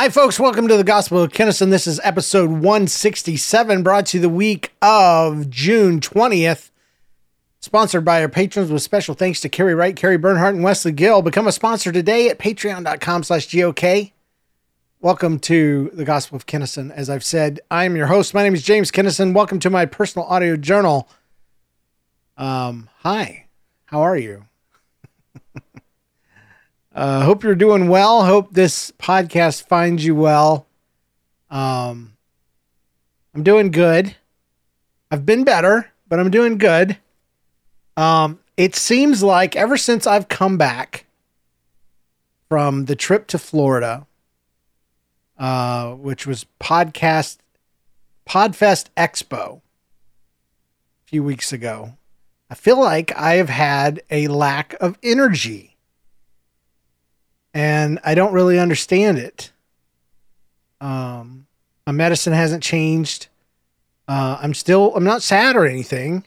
Hi, folks. Welcome to the Gospel of Kennison. This is episode 167, brought to you the week of June 20th. Sponsored by our patrons with special thanks to Carrie Wright, Carrie Bernhardt, and Wesley Gill. Become a sponsor today at patreon.com slash GOK. Welcome to the Gospel of Kennison. As I've said, I'm your host. My name is James Kennison. Welcome to my personal audio journal. Um, hi, how are you? Uh, hope you're doing well. Hope this podcast finds you well. Um, I'm doing good. I've been better, but I'm doing good. Um, it seems like ever since I've come back from the trip to Florida, uh, which was podcast Podfest Expo a few weeks ago, I feel like I have had a lack of energy and I don't really understand it. Um, my medicine hasn't changed. Uh, I'm still, I'm not sad or anything.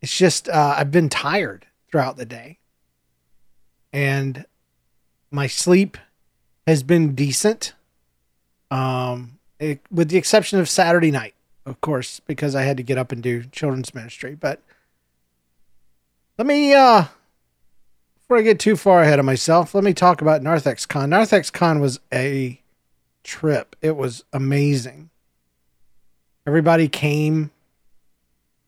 It's just, uh, I've been tired throughout the day. And my sleep has been decent. Um, it, with the exception of Saturday night, of course, because I had to get up and do children's ministry. But let me, uh, before I get too far ahead of myself, let me talk about Narthex Con. Narthex Con was a trip. It was amazing. Everybody came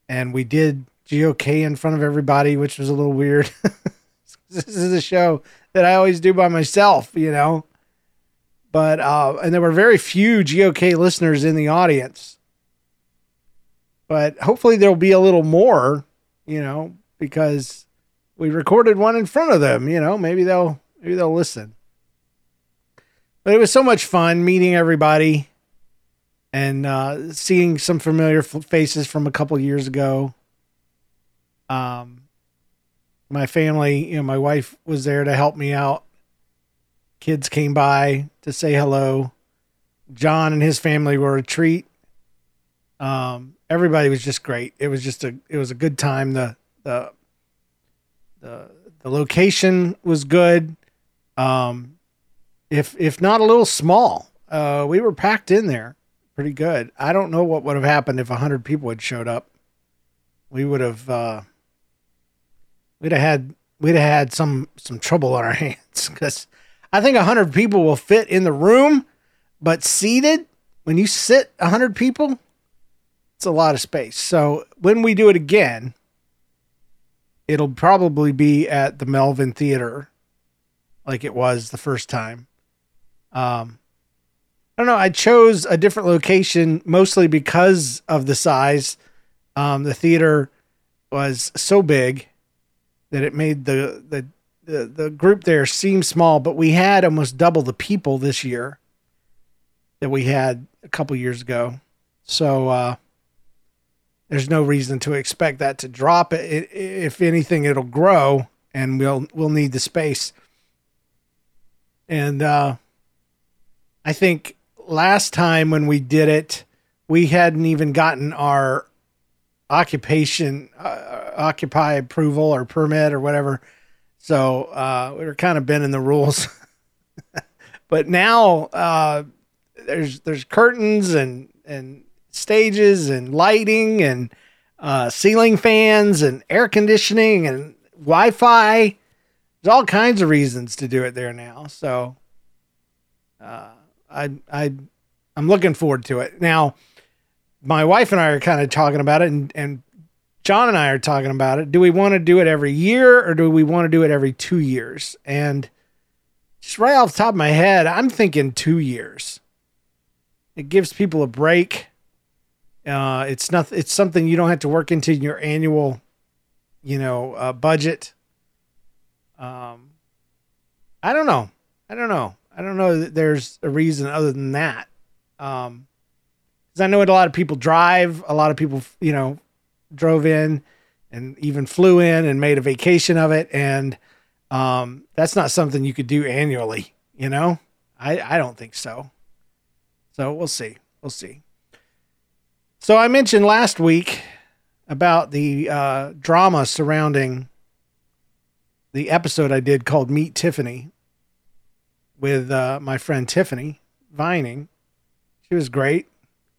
and we did GOK in front of everybody, which was a little weird. this is a show that I always do by myself, you know. But uh and there were very few GOK listeners in the audience. But hopefully there'll be a little more, you know, because we recorded one in front of them. You know, maybe they'll maybe they'll listen. But it was so much fun meeting everybody and uh, seeing some familiar faces from a couple years ago. Um, my family, you know, my wife was there to help me out. Kids came by to say hello. John and his family were a treat. Um, everybody was just great. It was just a it was a good time. The the the the location was good. Um, if if not a little small, uh, we were packed in there pretty good. I don't know what would have happened if hundred people had showed up. We would have uh, we'd have had we'd have had some some trouble on our hands because I think hundred people will fit in the room, but seated when you sit hundred people, it's a lot of space. So when we do it again, it'll probably be at the Melvin Theater, like it was the first time. Um, I don't know. I chose a different location mostly because of the size. Um, the theater was so big that it made the, the the the group there seem small, but we had almost double the people this year that we had a couple years ago. So uh, there's no reason to expect that to drop. It, if anything, it'll grow, and we'll we'll need the space. And uh, I think last time when we did it, we hadn't even gotten our occupation uh, occupy approval or permit or whatever. So uh, we were kind of bending the rules. but now uh, there's there's curtains and and stages and lighting and uh, ceiling fans and air conditioning and Wi-Fi. There's all kinds of reasons to do it there now. So uh, I I I'm looking forward to it. Now, my wife and I are kind of talking about it, and and John and I are talking about it. Do we want to do it every year or do we want to do it every two years? And just right off the top of my head, I'm thinking two years. It gives people a break. Uh, it's not. It's something you don't have to work into your annual, you know, uh, budget. Um, I don't know. I don't know. I don't know that there's a reason other than that. Um, because I know a lot of people drive. A lot of people, you know, drove in and even flew in and made a vacation of it, and um, that's not something you could do annually. You know, I I don't think so. So we'll see. We'll see. So I mentioned last week about the uh, drama surrounding the episode I did called Meet Tiffany with uh, my friend Tiffany, Vining. She was great.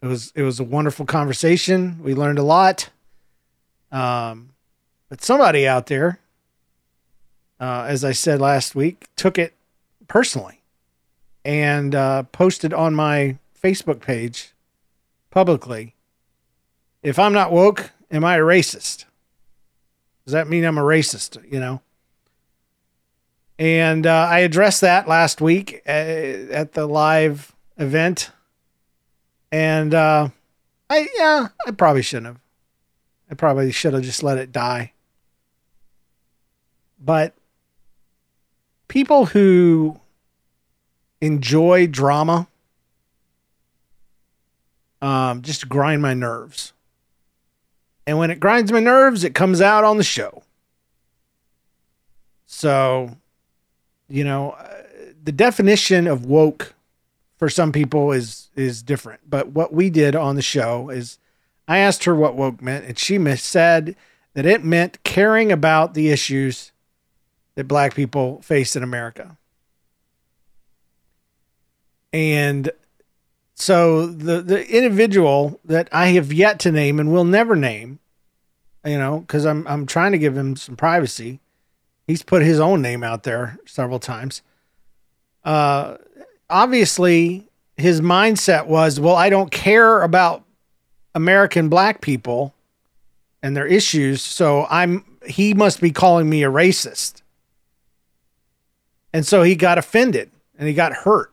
It was it was a wonderful conversation. We learned a lot. Um, but somebody out there, uh, as I said last week, took it personally and uh, posted on my Facebook page publicly. If I'm not woke, am I a racist? Does that mean I'm a racist? You know. And uh, I addressed that last week at, uh, the live event. And uh, I, yeah, I probably shouldn't have. I probably should have just let it die. But people who enjoy drama um, just grind my nerves. And when it grinds my nerves, it comes out on the show. So you know, uh, the definition of woke for some people is is different. But what we did on the show is I asked her what woke meant, and she said that it meant caring about the issues that black people face in America. And so the the individual that I have yet to name and will never name, you know, because I'm I'm trying to give him some privacy He's put his own name out there several times. Uh, obviously, his mindset was, well, I don't care about American black people and their issues, so I'm he must be calling me a racist. And so he got offended and he got hurt.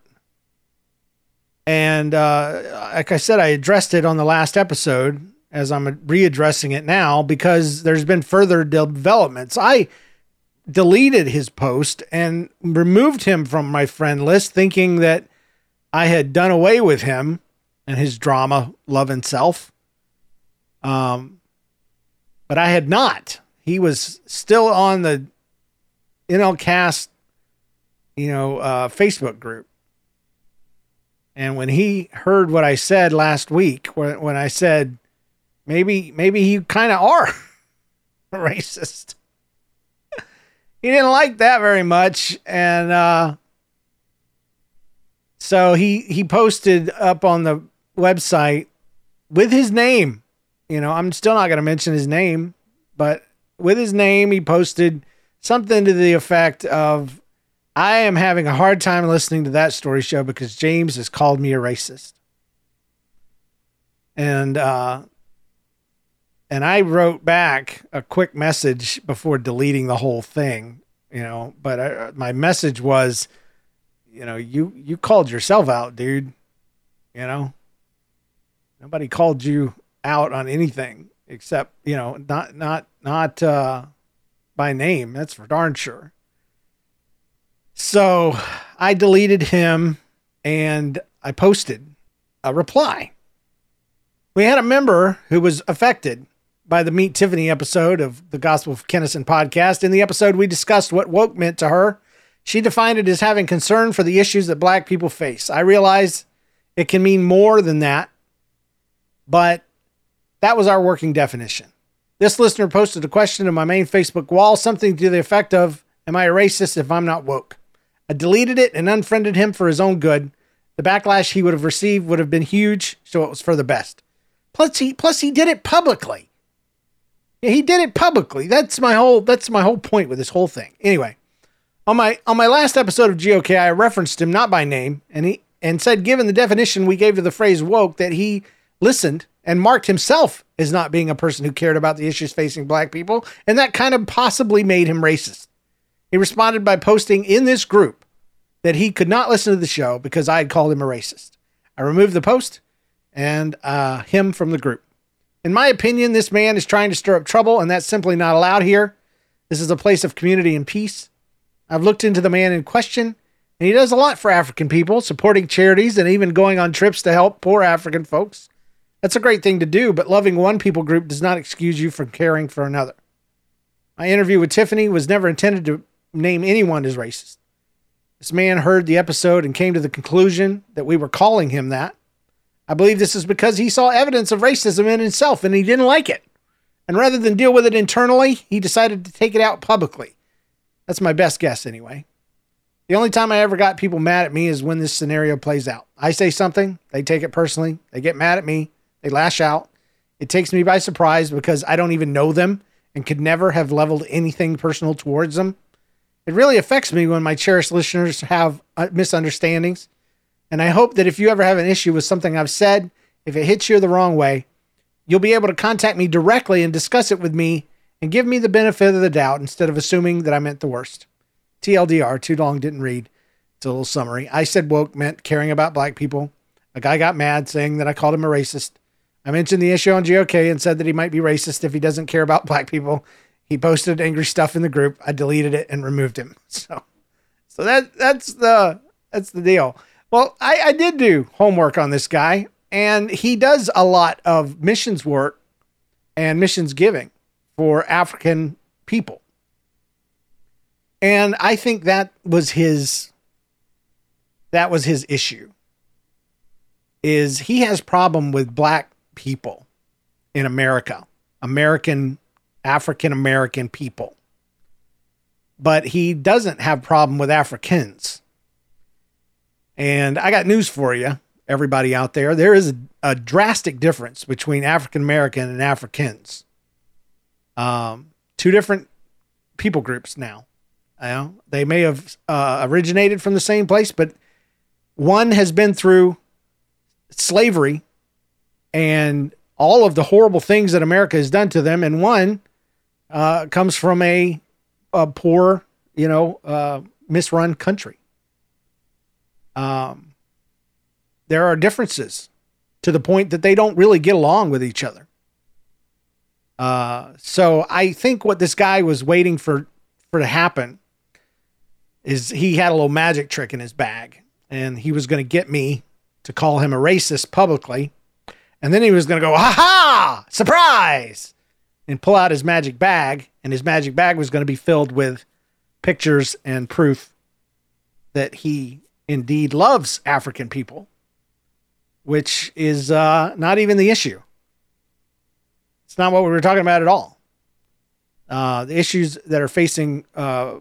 And uh, like I said, I addressed it on the last episode as I'm readdressing it now because there's been further developments. I deleted his post and removed him from my friend list, thinking that I had done away with him and his drama, Love and Self. Um, but I had not. He was still on the NLCast, you know, uh, Facebook group. And when he heard what I said last week, when, when I said, maybe, maybe you kind of are racist he didn't like that very much, and uh, so he he posted up on the website with his name. You know, I'm still not going to mention his name, but with his name, he posted something to the effect of, "I am having a hard time listening to that story show because James has called me a racist." And uh, and I wrote back a quick message before deleting the whole thing, you know. But I, my message was, you know, you you called yourself out, dude. You know, nobody called you out on anything except you know not not not uh, by name. That's for darn sure. So I deleted him and I posted a reply. We had a member who was affected by the Meet Tiffany episode of the Gospel of Kennison podcast. In the episode, we discussed what woke meant to her. She defined it as having concern for the issues that black people face. I realize it can mean more than that, but that was our working definition. This listener posted a question on my main Facebook wall, something to the effect of Am I a racist if I'm not woke? I deleted it and unfriended him for his own good. The backlash he would have received would have been huge, so it was for the best. Plus, he, plus he did it publicly. Yeah, he did it publicly. That's my whole that's my whole point with this whole thing. Anyway, on my on my last episode of GOK, I referenced him not by name, and he and said, given the definition we gave to the phrase woke, that he listened and marked himself as not being a person who cared about the issues facing black people, and that kind of possibly made him racist. He responded by posting in this group that he could not listen to the show because I had called him a racist. I removed the post and uh, him from the group. In my opinion, this man is trying to stir up trouble, and that's simply not allowed here. This is a place of community and peace. I've looked into the man in question, and he does a lot for African people, supporting charities and even going on trips to help poor African folks. That's a great thing to do, but loving one people group does not excuse you from caring for another. My interview with Tiffany was never intended to name anyone as racist. This man heard the episode and came to the conclusion that we were calling him that. I believe this is because he saw evidence of racism in himself and he didn't like it. And rather than deal with it internally, he decided to take it out publicly. That's my best guess, anyway. The only time I ever got people mad at me is when this scenario plays out. I say something, they take it personally, they get mad at me, they lash out. It takes me by surprise because I don't even know them and could never have leveled anything personal towards them. It really affects me when my cherished listeners have uh, misunderstandings. And I hope that if you ever have an issue with something I've said, if it hits you the wrong way, you'll be able to contact me directly and discuss it with me and give me the benefit of the doubt instead of assuming that I meant the worst. TLDR, too long, didn't read. It's a little summary. I said woke meant caring about black people. A guy got mad saying that I called him a racist. I mentioned the issue on GOK and said that he might be racist if he doesn't care about black people. He posted angry stuff in the group. I deleted it and removed him. So, so that that's the that's the deal. Well, I, I did do homework on this guy, and he does a lot of missions work and missions giving for African people. And I think that was his that was his issue. Is he has problem with black people in America, American African American people. But he doesn't have problem with Africans. And I got news for you, everybody out there. There is a, a drastic difference between African American and Africans. Um, two different people groups now. You know, they may have uh, originated from the same place, but one has been through slavery and all of the horrible things that America has done to them, and one uh, comes from a, a poor, you know, uh, misrun country. Um, there are differences to the point that they don't really get along with each other. Uh, so I think what this guy was waiting for for to happen is he had a little magic trick in his bag, and he was going to get me to call him a racist publicly, and then he was going to go, "Ha ha! Surprise!" And pull out his magic bag, and his magic bag was going to be filled with pictures and proof that he indeed loves African people, which is uh, not even the issue. It's not what we were talking about at all. Uh, the issues that are facing uh,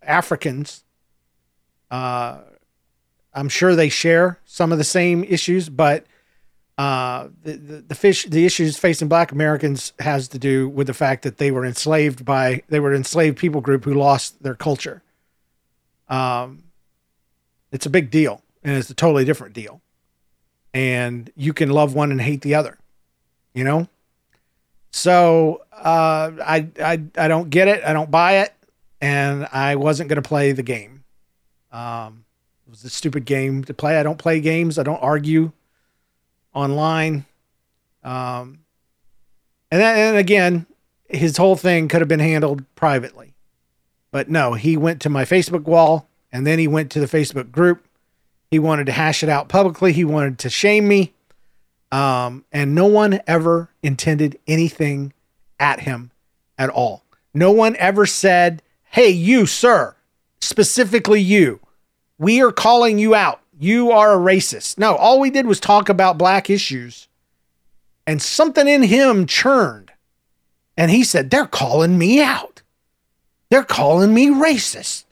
Africans, uh, I'm sure they share some of the same issues, but uh, the, the, the fish the issues facing Black Americans has to do with the fact that they were enslaved by they were enslaved people group who lost their culture. Um, it's a big deal, and it's a totally different deal. And you can love one and hate the other, you know. So uh, I I I don't get it. I don't buy it, and I wasn't going to play the game. Um, it was a stupid game to play. I don't play games. I don't argue online. Um, and then, and again, his whole thing could have been handled privately, but no, he went to my Facebook wall and then he went to the Facebook group. He wanted to hash it out publicly. He wanted to shame me. Um, and no one ever intended anything at him at all. No one ever said, Hey, you, sir, specifically you, we are calling you out you are a racist. No, all we did was talk about black issues. And something in him churned. And he said, They're calling me out. They're calling me racist.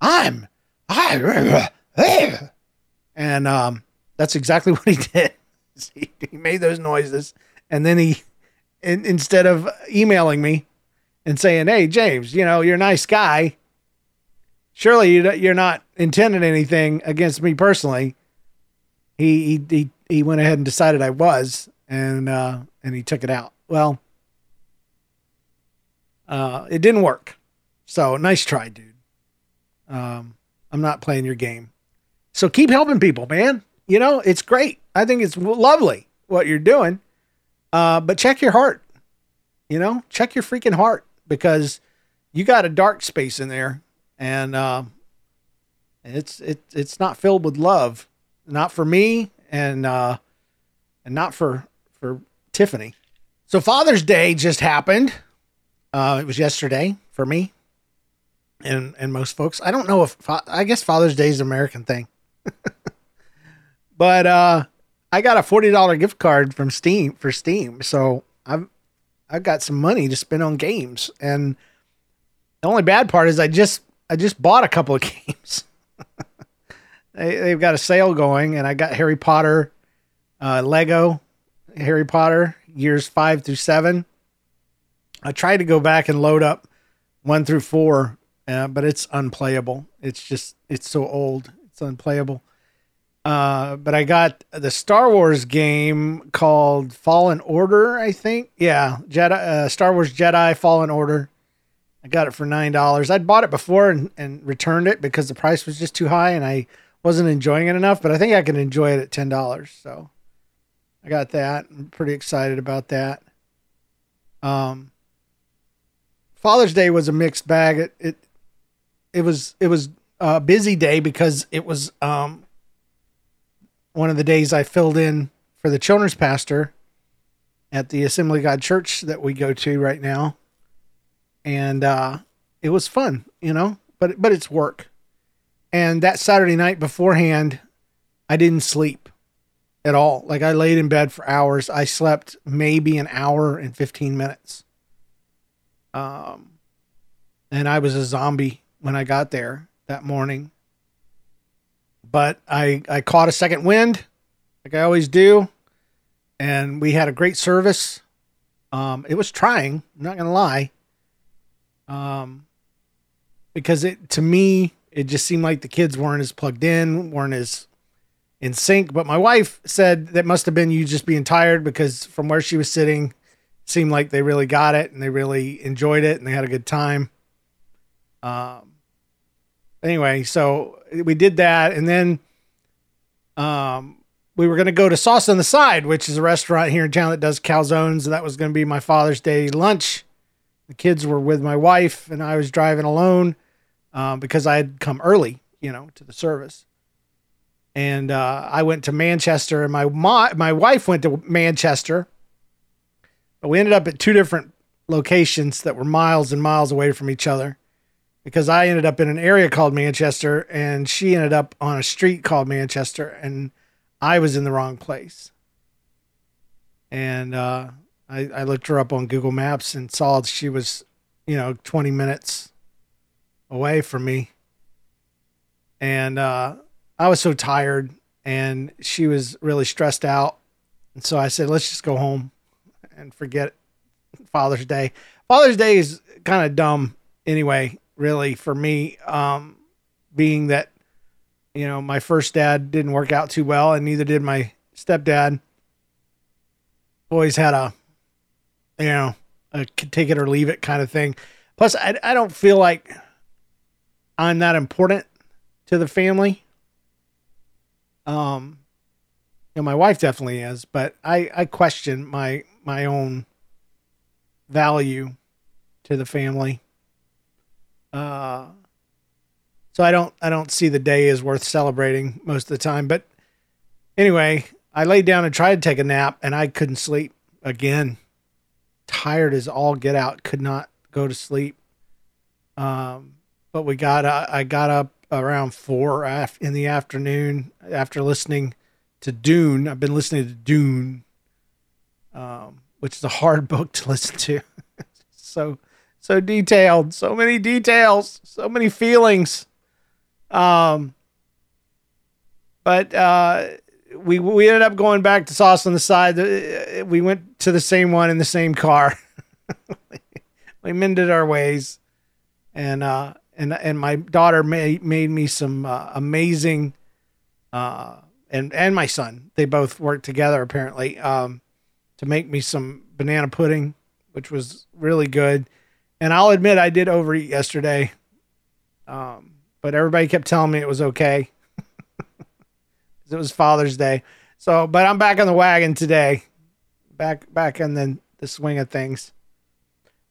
I'm, I, and um, that's exactly what he did. he, made those noises. And then he, in, instead of emailing me and saying, Hey, James, you know, you're a nice guy surely you're not intending anything against me personally. He he he, went ahead and decided I was, and uh, and he took it out. Well, uh, it didn't work. So nice try, dude. Um, I'm not playing your game. So keep helping people, man. You know it's great. I think it's lovely what you're doing. Uh, but check your heart. You know, check your freaking heart because you got a dark space in there and it's it it's not filled with love, not for me, and uh, and not for for Tiffany. So Father's Day just happened. Uh, it was yesterday for me, and and most folks. I don't know if I guess Father's Day is an American thing, but uh, I got a forty dollar gift card from Steam for Steam, so I've I've got some money to spend on games, and the only bad part is I just I just bought a couple of games. they, they've got a sale going, and I got Harry Potter, uh, Lego, Harry Potter years five through seven. I tried to go back and load up one through four, uh, but it's unplayable. It's just it's so old. It's unplayable. Uh, but I got the Star Wars game called Fallen Order, I think. Yeah, Jedi, uh, Star Wars Jedi Fallen Order. I got it for nine dollars. I'd bought it before and, and returned it because the price was just too high and I wasn't enjoying it enough. But I think I can enjoy it at ten dollars. So I got that. I'm pretty excited about that. Um, Father's Day was a mixed bag. It it it was it was a busy day because it was um one of the days I filled in for the children's pastor at the Assembly God Church that we go to right now. And uh it was fun, you know, but but it's work. And that Saturday night beforehand, I didn't sleep at all. Like I laid in bed for hours. I slept maybe an hour and 15 minutes. Um, and I was a zombie when I got there that morning. But I I caught a second wind, like I always do, and we had a great service. Um, it was trying, I'm not gonna lie. Um, because it to me it just seemed like the kids weren't as plugged in, weren't as in sync. But my wife said that must have been you just being tired because from where she was sitting, seemed like they really got it and they really enjoyed it and they had a good time. Um, anyway, so we did that, and then um, we were going to go to Sauce on the Side, which is a restaurant here in town that does calzones. And that was going to be my Father's Day lunch. The kids were with my wife, and I was driving alone um, because I had come early, you know, to the service. And uh, I went to Manchester, and my my my wife went to Manchester but we ended up at two different locations that were miles and miles away from each other because I ended up in an area called Manchester and she ended up on a street called Manchester and I was in the wrong place. And uh, I, I looked her up on Google Maps and saw she was, you know, 20 minutes away from me. And uh, I was so tired and she was really stressed out. And so I said, let's just go home and forget Father's Day. Father's Day is kind of dumb anyway, really, for me, um, being that, you know, my first dad didn't work out too well, and neither did my stepdad. Always had a, you know, a take it or leave it kind of thing. Plus, I, I don't feel like I'm that important to the family. Um, you know, my wife definitely is, but I, I question my my own value to the family. Uh, so I don't I don't see the day as worth celebrating most of the time. But anyway, I laid down and tried to take a nap, and I couldn't sleep again. Tired as all get out, could not go to sleep. Um, but we got uh, I got up around four in the afternoon after listening to Dune. I've been listening to Dune um, which is a hard book to listen to. so so detailed, so many details, so many feelings. Um, but uh, we we ended up going back to Sauce on the Side. Uh, we went to the same one in the same car. we mended our ways, and uh, and and my daughter made made me some uh, amazing, uh, and and my son. They both worked together apparently. Um, to make me some banana pudding, which was really good. And I'll admit I did overeat yesterday. Um, but everybody kept telling me it was okay. It was Father's Day. So, but I'm back on the wagon today. Back back in the, the swing of things.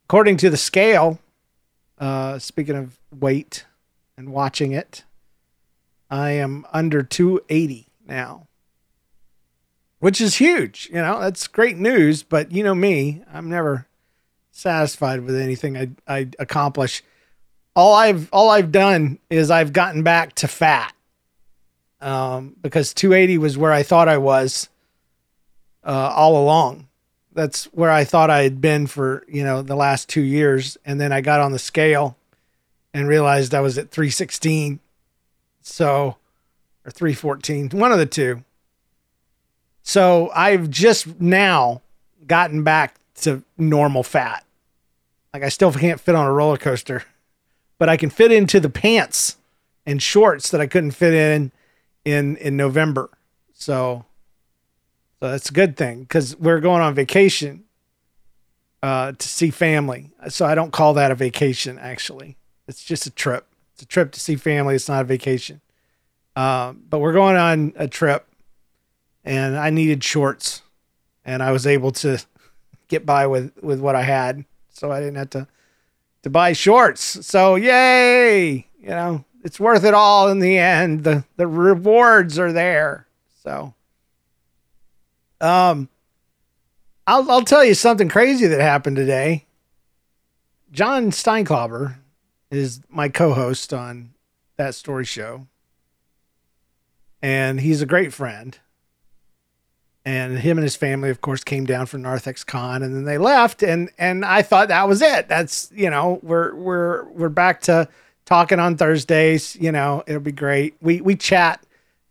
According to the scale, uh, speaking of weight and watching it, I am under 280 now which is huge. You know, that's great news. But you know me, I'm never satisfied with anything I, I accomplish. All I've all I've done is I've gotten back to fat. Um, because 280 was where I thought I was uh, all along. That's where I thought I had been for you know the last two years, and then I got on the scale, and realized I was at 316. So, or 314, one of the two. So I've just now gotten back to normal fat. Like I still can't fit on a roller coaster, but I can fit into the pants and shorts that I couldn't fit in in in November. So so that's a good thing because we're going on vacation uh, to see family. So I don't call that a vacation. Actually, it's just a trip. It's a trip to see family. It's not a vacation. Um, but we're going on a trip, and I needed shorts, and I was able to get by with with what I had, so I didn't have to to buy shorts. So yay! You know, it's worth it all in the end. The the rewards are there. So um I'll I'll tell you something crazy that happened today. John Steinklauber is my co-host on that story show. And he's a great friend. And him and his family, of course, came down for Narthex Con and then they left. And and I thought that was it. That's you know, we're we're we're back to talking on Thursdays. You know, it'll be great. We we chat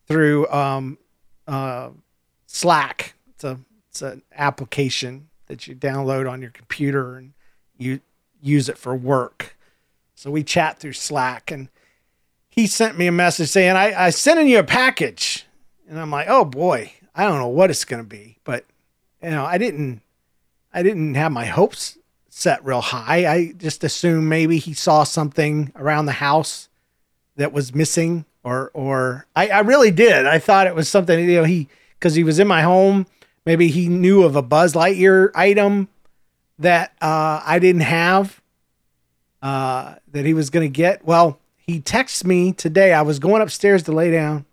through um, uh, Slack. It's a it's an application that you download on your computer and you use it for work. So we chat through Slack, and he sent me a message saying, "I I sending you a package," and I'm like, "Oh boy, I don't know what it's gonna be," but you know, I didn't I didn't have my hopes set real high. I just assume maybe he saw something around the house that was missing or or I, I really did. I thought it was something, you know, he because he was in my home, maybe he knew of a Buzz Lightyear item that uh, I didn't have uh, that he was gonna get. Well, he texted me today. I was going upstairs to lay down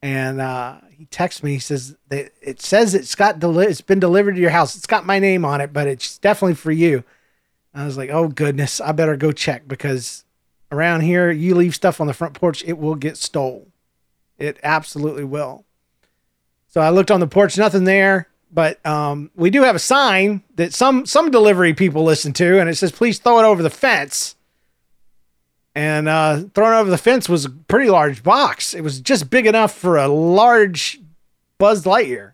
and uh, he texts me. He says that it says it's got deli- it's been delivered to your house. It's got my name on it, but it's definitely for you. I was like, oh goodness, I better go check because around here, you leave stuff on the front porch, it will get stole. It absolutely will. So I looked on the porch, nothing there, but um, we do have a sign that some some delivery people listen to, and it says, please throw it over the fence and uh, thrown over the fence was a pretty large box. It was just big enough for a large Buzz Lightyear.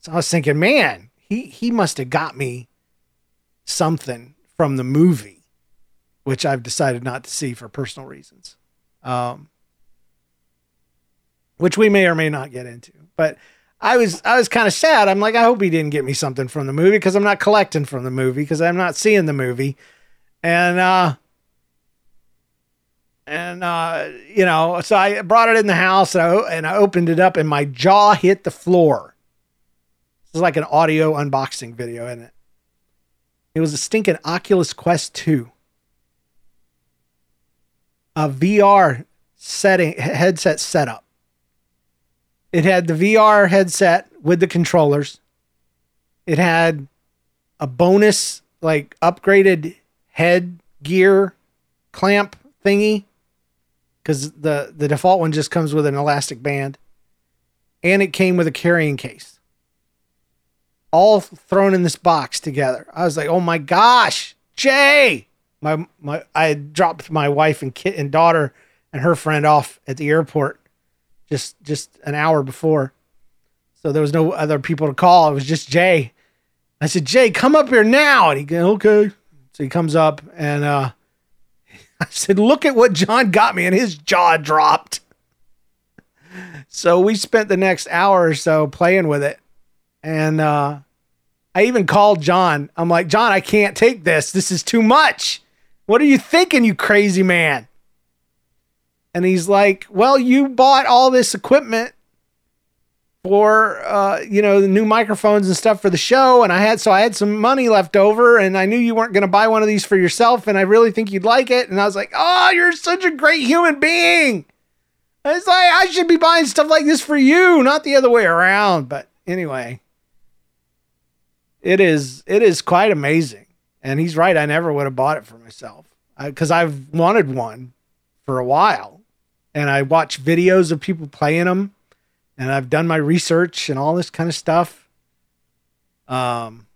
So I was thinking, man, he he must have got me something from the movie, which I've decided not to see for personal reasons, um, which we may or may not get into. But I was I was kind of sad. I'm like, I hope he didn't get me something from the movie because I'm not collecting from the movie because I'm not seeing the movie, and uh, and uh, you know, so I brought it in the house and I, and I opened it up, and my jaw hit the floor. This is like an audio unboxing video, isn't it? It was a stinking Oculus Quest 2. A VR setting headset setup. It had the VR headset with the controllers. It had a bonus like upgraded head gear clamp thingy because the the default one just comes with an elastic band, and it came with a carrying case. All thrown in this box together. I was like, "Oh my gosh, Jay!" My my I dropped my wife and kid and daughter and her friend off at the airport just just an hour before, so there was no other people to call. It was just Jay. I said, "Jay, come up here now," and he go, "Okay." So he comes up and uh, I said, Look at what John got me. And his jaw dropped. So we spent the next hour or so playing with it. And uh, I even called John. I'm like, John, I can't take this. This is too much. What are you thinking, you crazy man? And he's like, Well, you bought all this equipment for uh, you know the new microphones and stuff for the show and i had so i had some money left over and i knew you weren't going to buy one of these for yourself and i really think you'd like it and i was like oh you're such a great human being. It's like i should be buying stuff like this for you not the other way around. But anyway it is it is quite amazing and he's right i never would have bought it for myself. Because i've wanted one for a while and i watch videos of people playing them and I've done my research and all this kind of stuff. Um,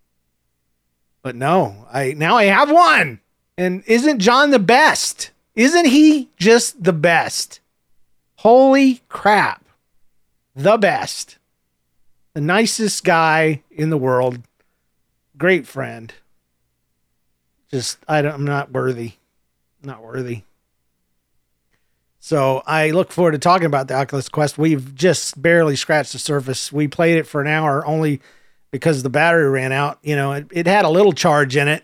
but no, I now I have one, And isn't John the best? Isn't he just the best? Holy crap. The best. The nicest guy in the world. Great friend. Just I don't I'm not worthy. Not worthy. So I look forward to talking about the Oculus Quest. We've just barely scratched the surface. We played it for an hour only because the battery ran out. You know, it, it had a little charge in it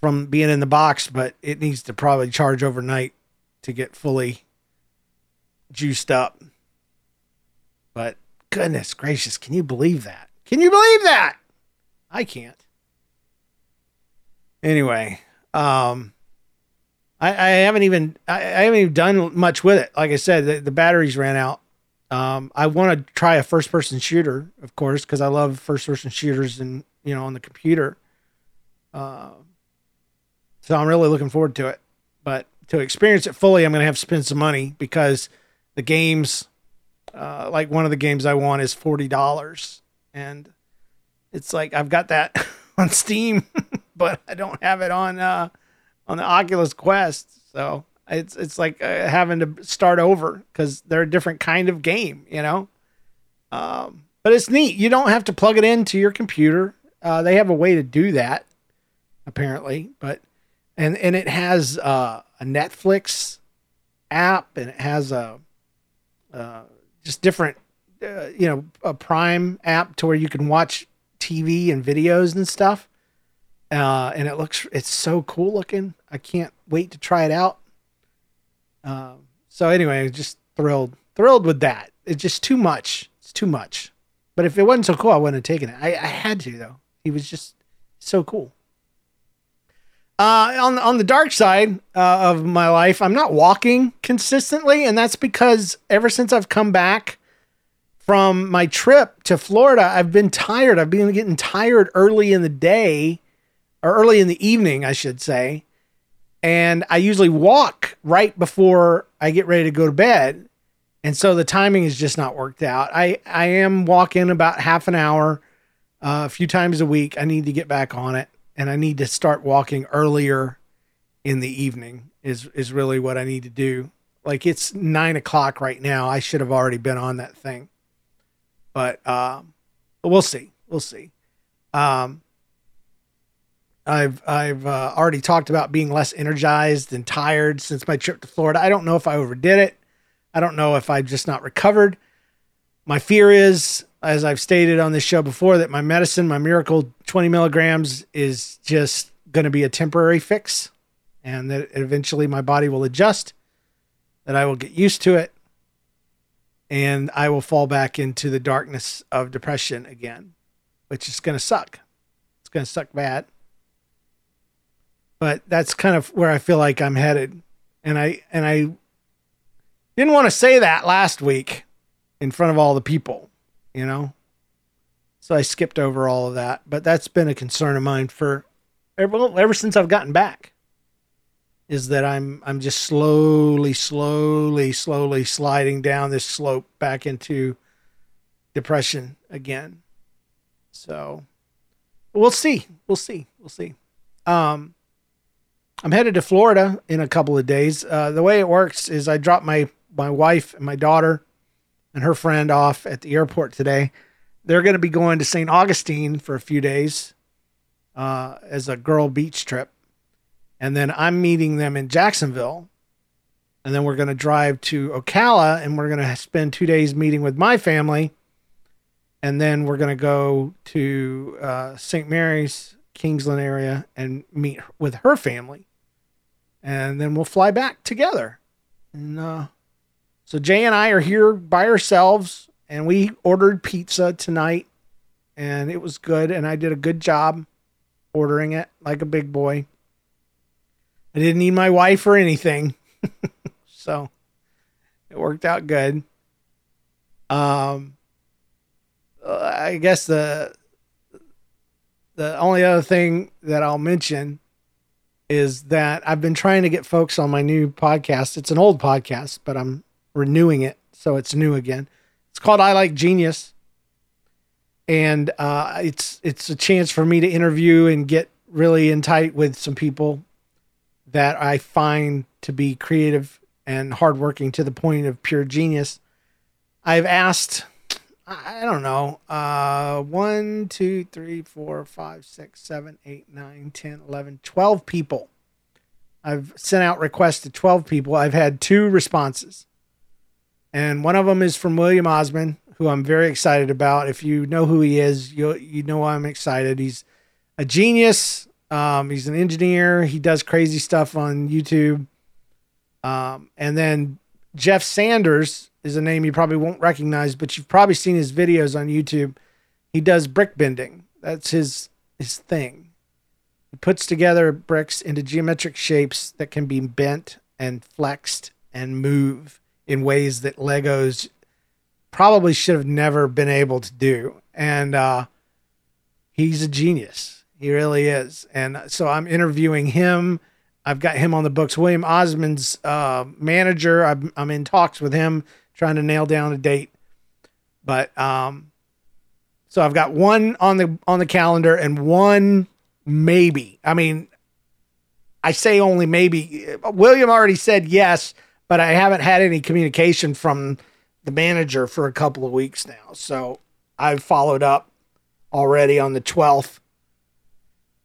from being in the box, but it needs to probably charge overnight to get fully juiced up. But goodness gracious, can you believe that? Can you believe that? I can't. Anyway, um, I, I haven't even I, I, haven't even done much with it. Like I said, the, the batteries ran out. Um, I want to try a first person shooter, of course, because I love first person shooters and you know on the computer. Uh, so I'm really looking forward to it. But to experience it fully, I'm going to have to spend some money because the games, uh, like one of the games I want, is forty dollars, and it's like I've got that on Steam, but I don't have it on uh, on the Oculus Quest. So it's it's like uh, having to start over because they're a different kind of game, you know. Um, but it's neat. You don't have to plug it into your computer. Uh, they have a way to do that, apparently. But and and it has uh, a Netflix app and it has a uh, just different, uh, you know, a Prime app to where you can watch TV and videos and stuff. Uh, and it looks it's so cool looking. I can't wait to try it out. Uh, so anyway, just thrilled, thrilled with that. It's just too much. It's too much. But if it wasn't so cool, I wouldn't have taken it. I, I had to though. He was just so cool. Uh, on on the dark side uh, of my life, I'm not walking consistently, and that's because ever since I've come back from my trip to Florida, I've been tired. I've been getting tired early in the day or early in the evening, I should say. And I usually walk right before I get ready to go to bed. And so the timing is just not worked out. I, I am walking about half an hour uh, a few times a week. I need to get back on it and I need to start walking earlier in the evening is is really what I need to do. Like it's nine o'clock right now. I should have already been on that thing. But um we'll see. We'll see. Um I've I've uh, already talked about being less energized and tired since my trip to Florida. I don't know if I overdid it. I don't know if I've just not recovered. My fear is, as I've stated on this show before, that my medicine, my miracle 20 milligrams, is just going to be a temporary fix, and that eventually my body will adjust, that I will get used to it, and I will fall back into the darkness of depression again, which is going to suck. It's going to suck bad but that's kind of where I feel like I'm headed. And I and I didn't want to say that last week in front of all the people, you know. So I skipped over all of that, but that's been a concern of mine for ever, ever since I've gotten back. Is that I'm I'm just slowly, slowly, slowly sliding down this slope back into depression again. So we'll see. We'll see. We'll see. Um I'm headed to Florida in a couple of days. Uh, the way it works is I drop my my wife and my daughter and her friend off at the airport today. They're going to be going to St. Augustine for a few days uh, as a girl beach trip, and then I'm meeting them in Jacksonville, and then we're going to drive to Ocala and we're going to spend two days meeting with my family, and then we're going to go to uh, St. Mary's Kingsland area and meet with her family and then we'll fly back together. And uh, so Jay and I are here by ourselves, and we ordered pizza tonight, and it was good, and I did a good job ordering it like a big boy. I didn't need my wife or anything, so it worked out good. Um, I guess the the only other thing that I'll mention is that I've been trying to get folks on my new podcast. It's an old podcast, but I'm renewing it, so it's new again. It's called I Like Genius, and uh, it's it's a chance for me to interview and get really in tight with some people that I find to be creative and hardworking to the point of pure genius. I've asked, I don't know, uh, 1, 2, 3, 4, 5, 6, 7, 8, 9, 10, 11, 12 people. I've sent out requests to 12 people. I've had two responses. And one of them is from William Osman, who I'm very excited about. If you know who he is, you you know why I'm excited. He's a genius. Um, he's an engineer. He does crazy stuff on YouTube. Um, and then Jeff Sanders is a name you probably won't recognize, but you've probably seen his videos on YouTube. He does brick bending. That's his his thing. He puts together bricks into geometric shapes that can be bent and flexed and move in ways that Legos probably should have never been able to do. And uh, he's a genius. He really is. And so I'm interviewing him. I've got him on the books. William Osman's uh, manager. I'm, I'm in talks with him, trying to nail down a date. But um, so I've got one on the on the calendar and one maybe. I mean, I say only maybe. William already said yes, but I haven't had any communication from the manager for a couple of weeks now. So I've followed up already on the 12th.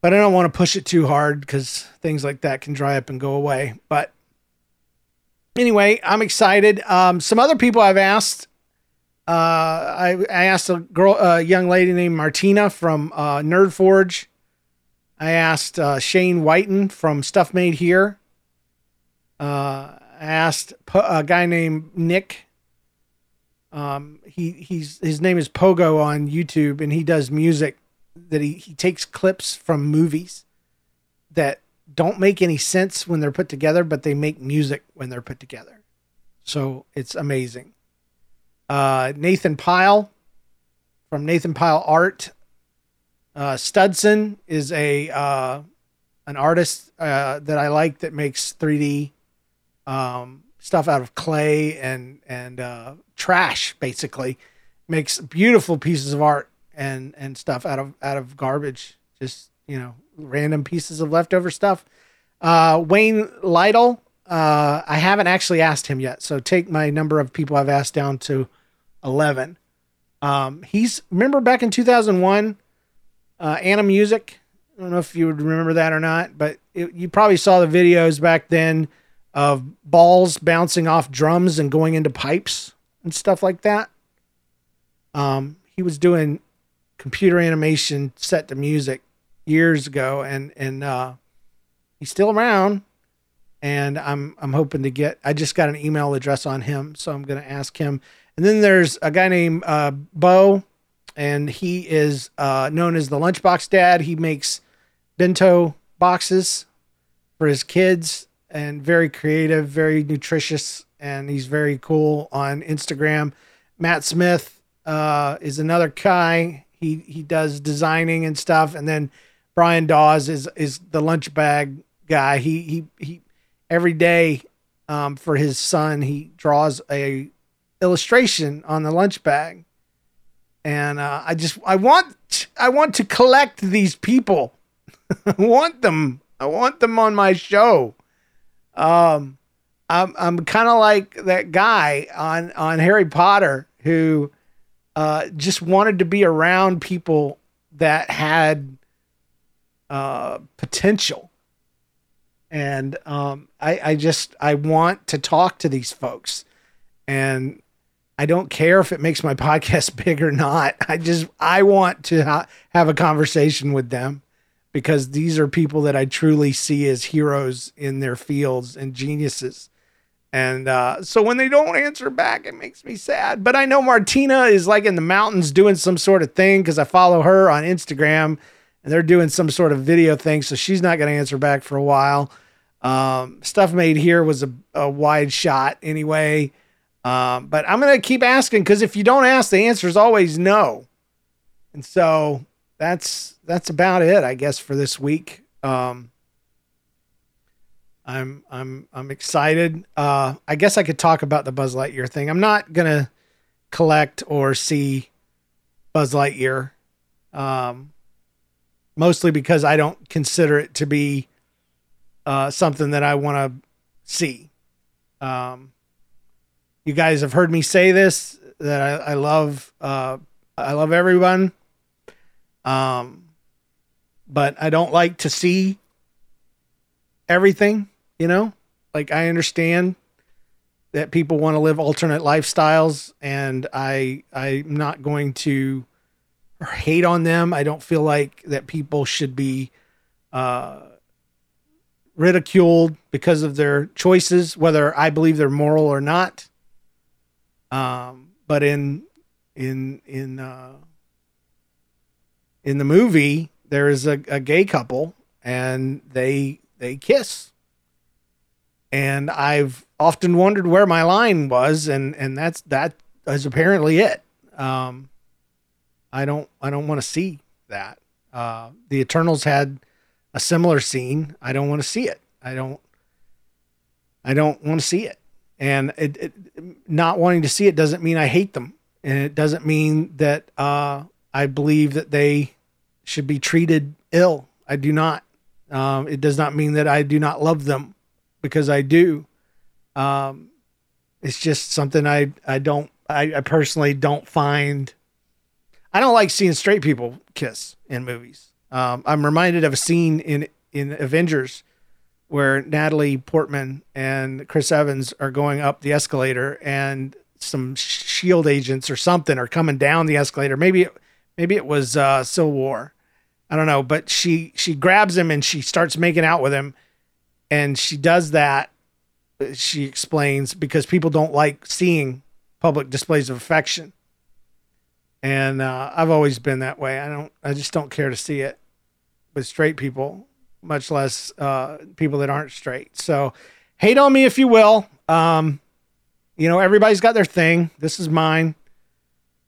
But I don't want to push it too hard because things like that can dry up and go away. But anyway, I'm excited. Um, some other people I've asked. Uh, I, I asked a girl, a young lady named Martina from uh, Nerdforge. I asked uh, Shane Wighton from Stuff Made Here. Uh, I asked a guy named Nick. Um, he he's his name is Pogo on YouTube, and he does music that he he takes clips from movies that don't make any sense when they're put together, but they make music when they're put together. So it's amazing. Uh, Nathan Pyle from Nathan Pyle Art. Uh, Studson is a uh, an artist uh, that I like that makes 3D um, stuff out of clay and and uh, trash. Basically, makes beautiful pieces of art and and stuff out of out of garbage. Just you know, random pieces of leftover stuff. Uh, Wayne Lytle. Uh, I haven't actually asked him yet, so take my number of people I've asked down to eleven. Um, he's remember back in two thousand one, uh, Animusic. I don't know if you would remember that or not, but it, you probably saw the videos back then of balls bouncing off drums and going into pipes and stuff like that. Um, he was doing computer animation set to music years ago, and and uh, he's still around. And I'm I'm hoping to get. I just got an email address on him, so I'm going to ask him. And then there's a guy named uh, Bo, and he is uh, known as the Lunchbox Dad. He makes bento boxes for his kids and very creative, very nutritious, and he's very cool on Instagram. Matt Smith uh, is another guy. He he does designing and stuff, and then Brian Dawes is is the lunch bag guy. He he he every day um, for his son he draws a illustration on the lunch bag, and uh, I just I want I want to collect these people. I want them. I want them on my show. Um, I'm I'm kind of like that guy on on Harry Potter who uh, just wanted to be around people that had uh, potential, and um, I I just I want to talk to these folks, and I don't care if it makes my podcast big or not. I just I want to ha- have a conversation with them because these are people that I truly see as heroes in their fields and geniuses. And uh, so when they don't answer back, it makes me sad. But I know Martina is like in the mountains doing some sort of thing because I follow her on Instagram they're doing some sort of video thing. So she's not going to answer back for a while. Um, stuff made here was a, a wide shot anyway. Um, but I'm going to keep asking because if you don't ask, the answer is always no. And so that's that's about it, I guess, for this week. Um, I'm I'm I'm excited. Uh, I guess I could talk about the Buzz Lightyear thing. I'm not gonna collect or see Buzz Lightyear, um, mostly because I don't consider it to be uh, something that I want to see. Um, you guys have heard me say this that I, I love uh, I love everyone. Um, but I don't like to see everything, you know? Like I understand that people want to live alternate lifestyles and I I'm not going to hate on them. I don't feel like that people should be uh, ridiculed because of their choices, whether I believe they're moral or not. Um, but in in in uh, in the movie, there is a, a gay couple, and they they kiss, and I've often wondered where my line was, and and that's that is apparently it. Um, I don't I don't want to see that. Uh, the Eternals had a similar scene. I don't want to see it. I don't I don't want to see it. And it, it, not wanting to see it doesn't mean I hate them, and it doesn't mean that uh, I believe that they should be treated ill. I do not. Um, it does not mean that I do not love them, because I do. Um, it's just something I I don't I, I personally don't find. I don't like seeing straight people kiss in movies. Um, I'm reminded of a scene in in Avengers where Natalie Portman and Chris Evans are going up the escalator, and some Shield agents or something are coming down the escalator. Maybe it, maybe it was uh, Civil War. I don't know, but she she grabs him and she starts making out with him, and she does that. She explains because people don't like seeing public displays of affection, and uh, I've always been that way. I don't. I just don't care to see it with straight people much less uh, people that aren't straight. So hate on me if you will. Um, you know, everybody's got their thing. This is mine.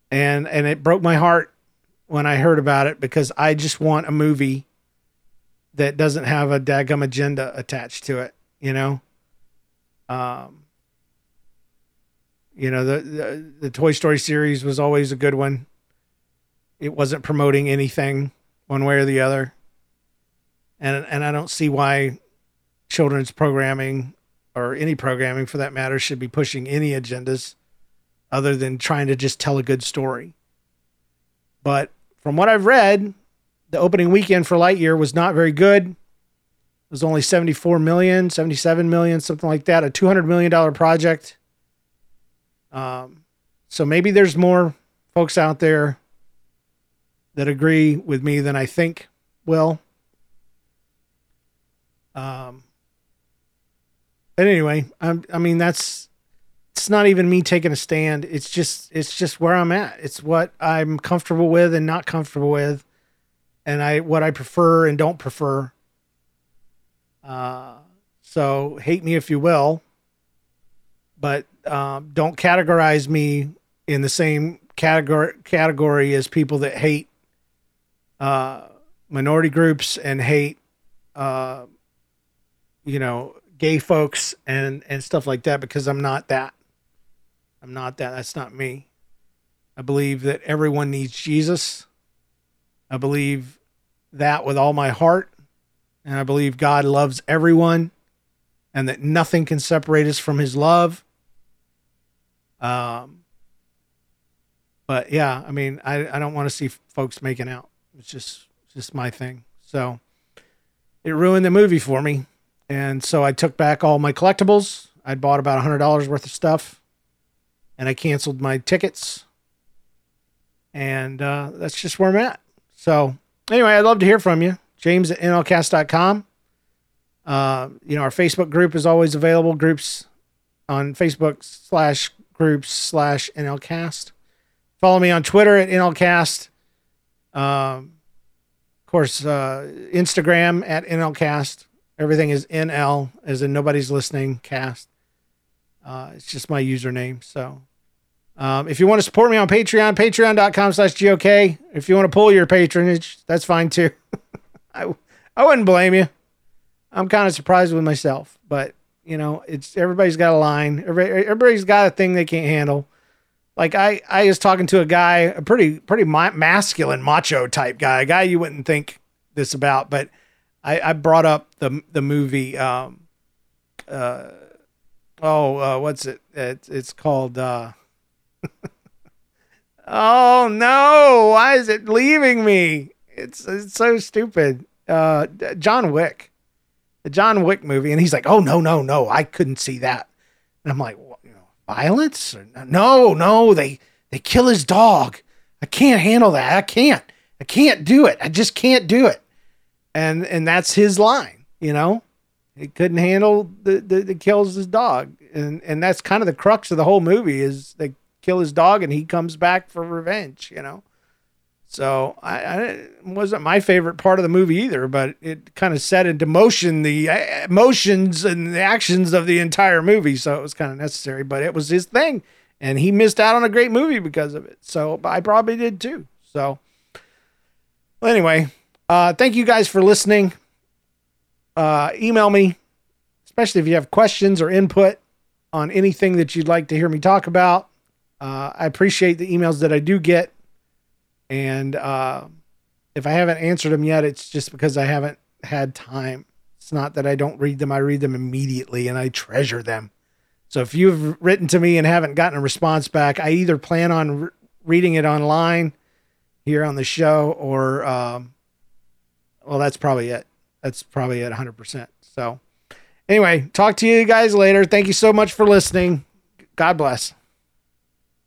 And and it broke my heart when I heard about it because I just want a movie that doesn't have a daggum agenda attached to it, you know? Um you know, the, the the Toy Story series was always a good one. It wasn't promoting anything one way or the other and and I don't see why children's programming or any programming for that matter should be pushing any agendas other than trying to just tell a good story. But from what I've read, the opening weekend for Lightyear was not very good. It was only 74 million, 77 million, something like that, a 200 million dollar project. Um, so maybe there's more folks out there that agree with me than I think will. Um, but anyway, I'm, I mean, that's, it's not even me taking a stand. It's just, it's just where I'm at. It's what I'm comfortable with and not comfortable with. And I, what I prefer and don't prefer. Uh, so hate me if you will, but, um, don't categorize me in the same category category as people that hate, uh, minority groups and hate, uh, you know, gay folks and and stuff like that because I'm not that. I'm not that. That's not me. I believe that everyone needs Jesus. I believe that with all my heart. And I believe God loves everyone and that nothing can separate us from his love. Um, but yeah, I mean, I, I don't want to see folks making out. It's just, it's just my thing. So it ruined the movie for me. And so I took back all my collectibles. I'd bought about a $100 worth of stuff and I canceled my tickets. And uh, that's just where I'm at. So, anyway, I'd love to hear from you. James at NLCast.com. Uh, you know, our Facebook group is always available. Groups on Facebook slash groups slash NLCast. Follow me on Twitter at NLCast. Um, of course, uh, Instagram at NLCast. Everything is NL, as in nobody's listening, cast. Uh, it's just my username. So um, if you want to support me on Patreon, patreon.com slash GOK. If you want to pull your patronage, that's fine too. I, I wouldn't blame you. I'm kind of surprised with myself, but you know, it's everybody's got a line. Everybody, everybody's got a thing they can't handle. Like I, I was talking to a guy, a pretty, pretty masculine, macho type guy, a guy you wouldn't think this about, but I, I brought up the the movie. Um, uh, oh, uh, what's it? It's it's called. Uh, oh no! Why is it leaving me? It's it's so stupid. Uh, John Wick, the John Wick movie, and he's like, "Oh no, no, no! I couldn't see that." And I'm like, you know, violence? No, no, they they kill his dog. I can't handle that. I can't. I can't do it. I just can't do it. And and that's his line, you know. He couldn't handle the, the, the kills his dog. And and that's kind of the crux of the whole movie is they kill his dog and he comes back for revenge, you know. So I, I wasn't my favorite part of the movie either, but it kind of set into motion the uh, emotions and the actions of the entire movie. So it was kind of necessary, but it was his thing, and he missed out on a great movie because of it. So I probably did too. So well, anyway, uh, thank you guys for listening. Uh, email me, especially if you have questions or input on anything that you'd like to hear me talk about. Uh, I appreciate the emails that I do get and uh, if I haven't answered them yet, it's just because I haven't had time. It's not that I don't read them, I read them immediately and I treasure them. So if you've written to me and haven't gotten a response back, I either plan on re- reading it online here on the show or, um, well, that's probably it. That's probably it 100%. So, anyway, talk to you guys later. Thank you so much for listening. God bless.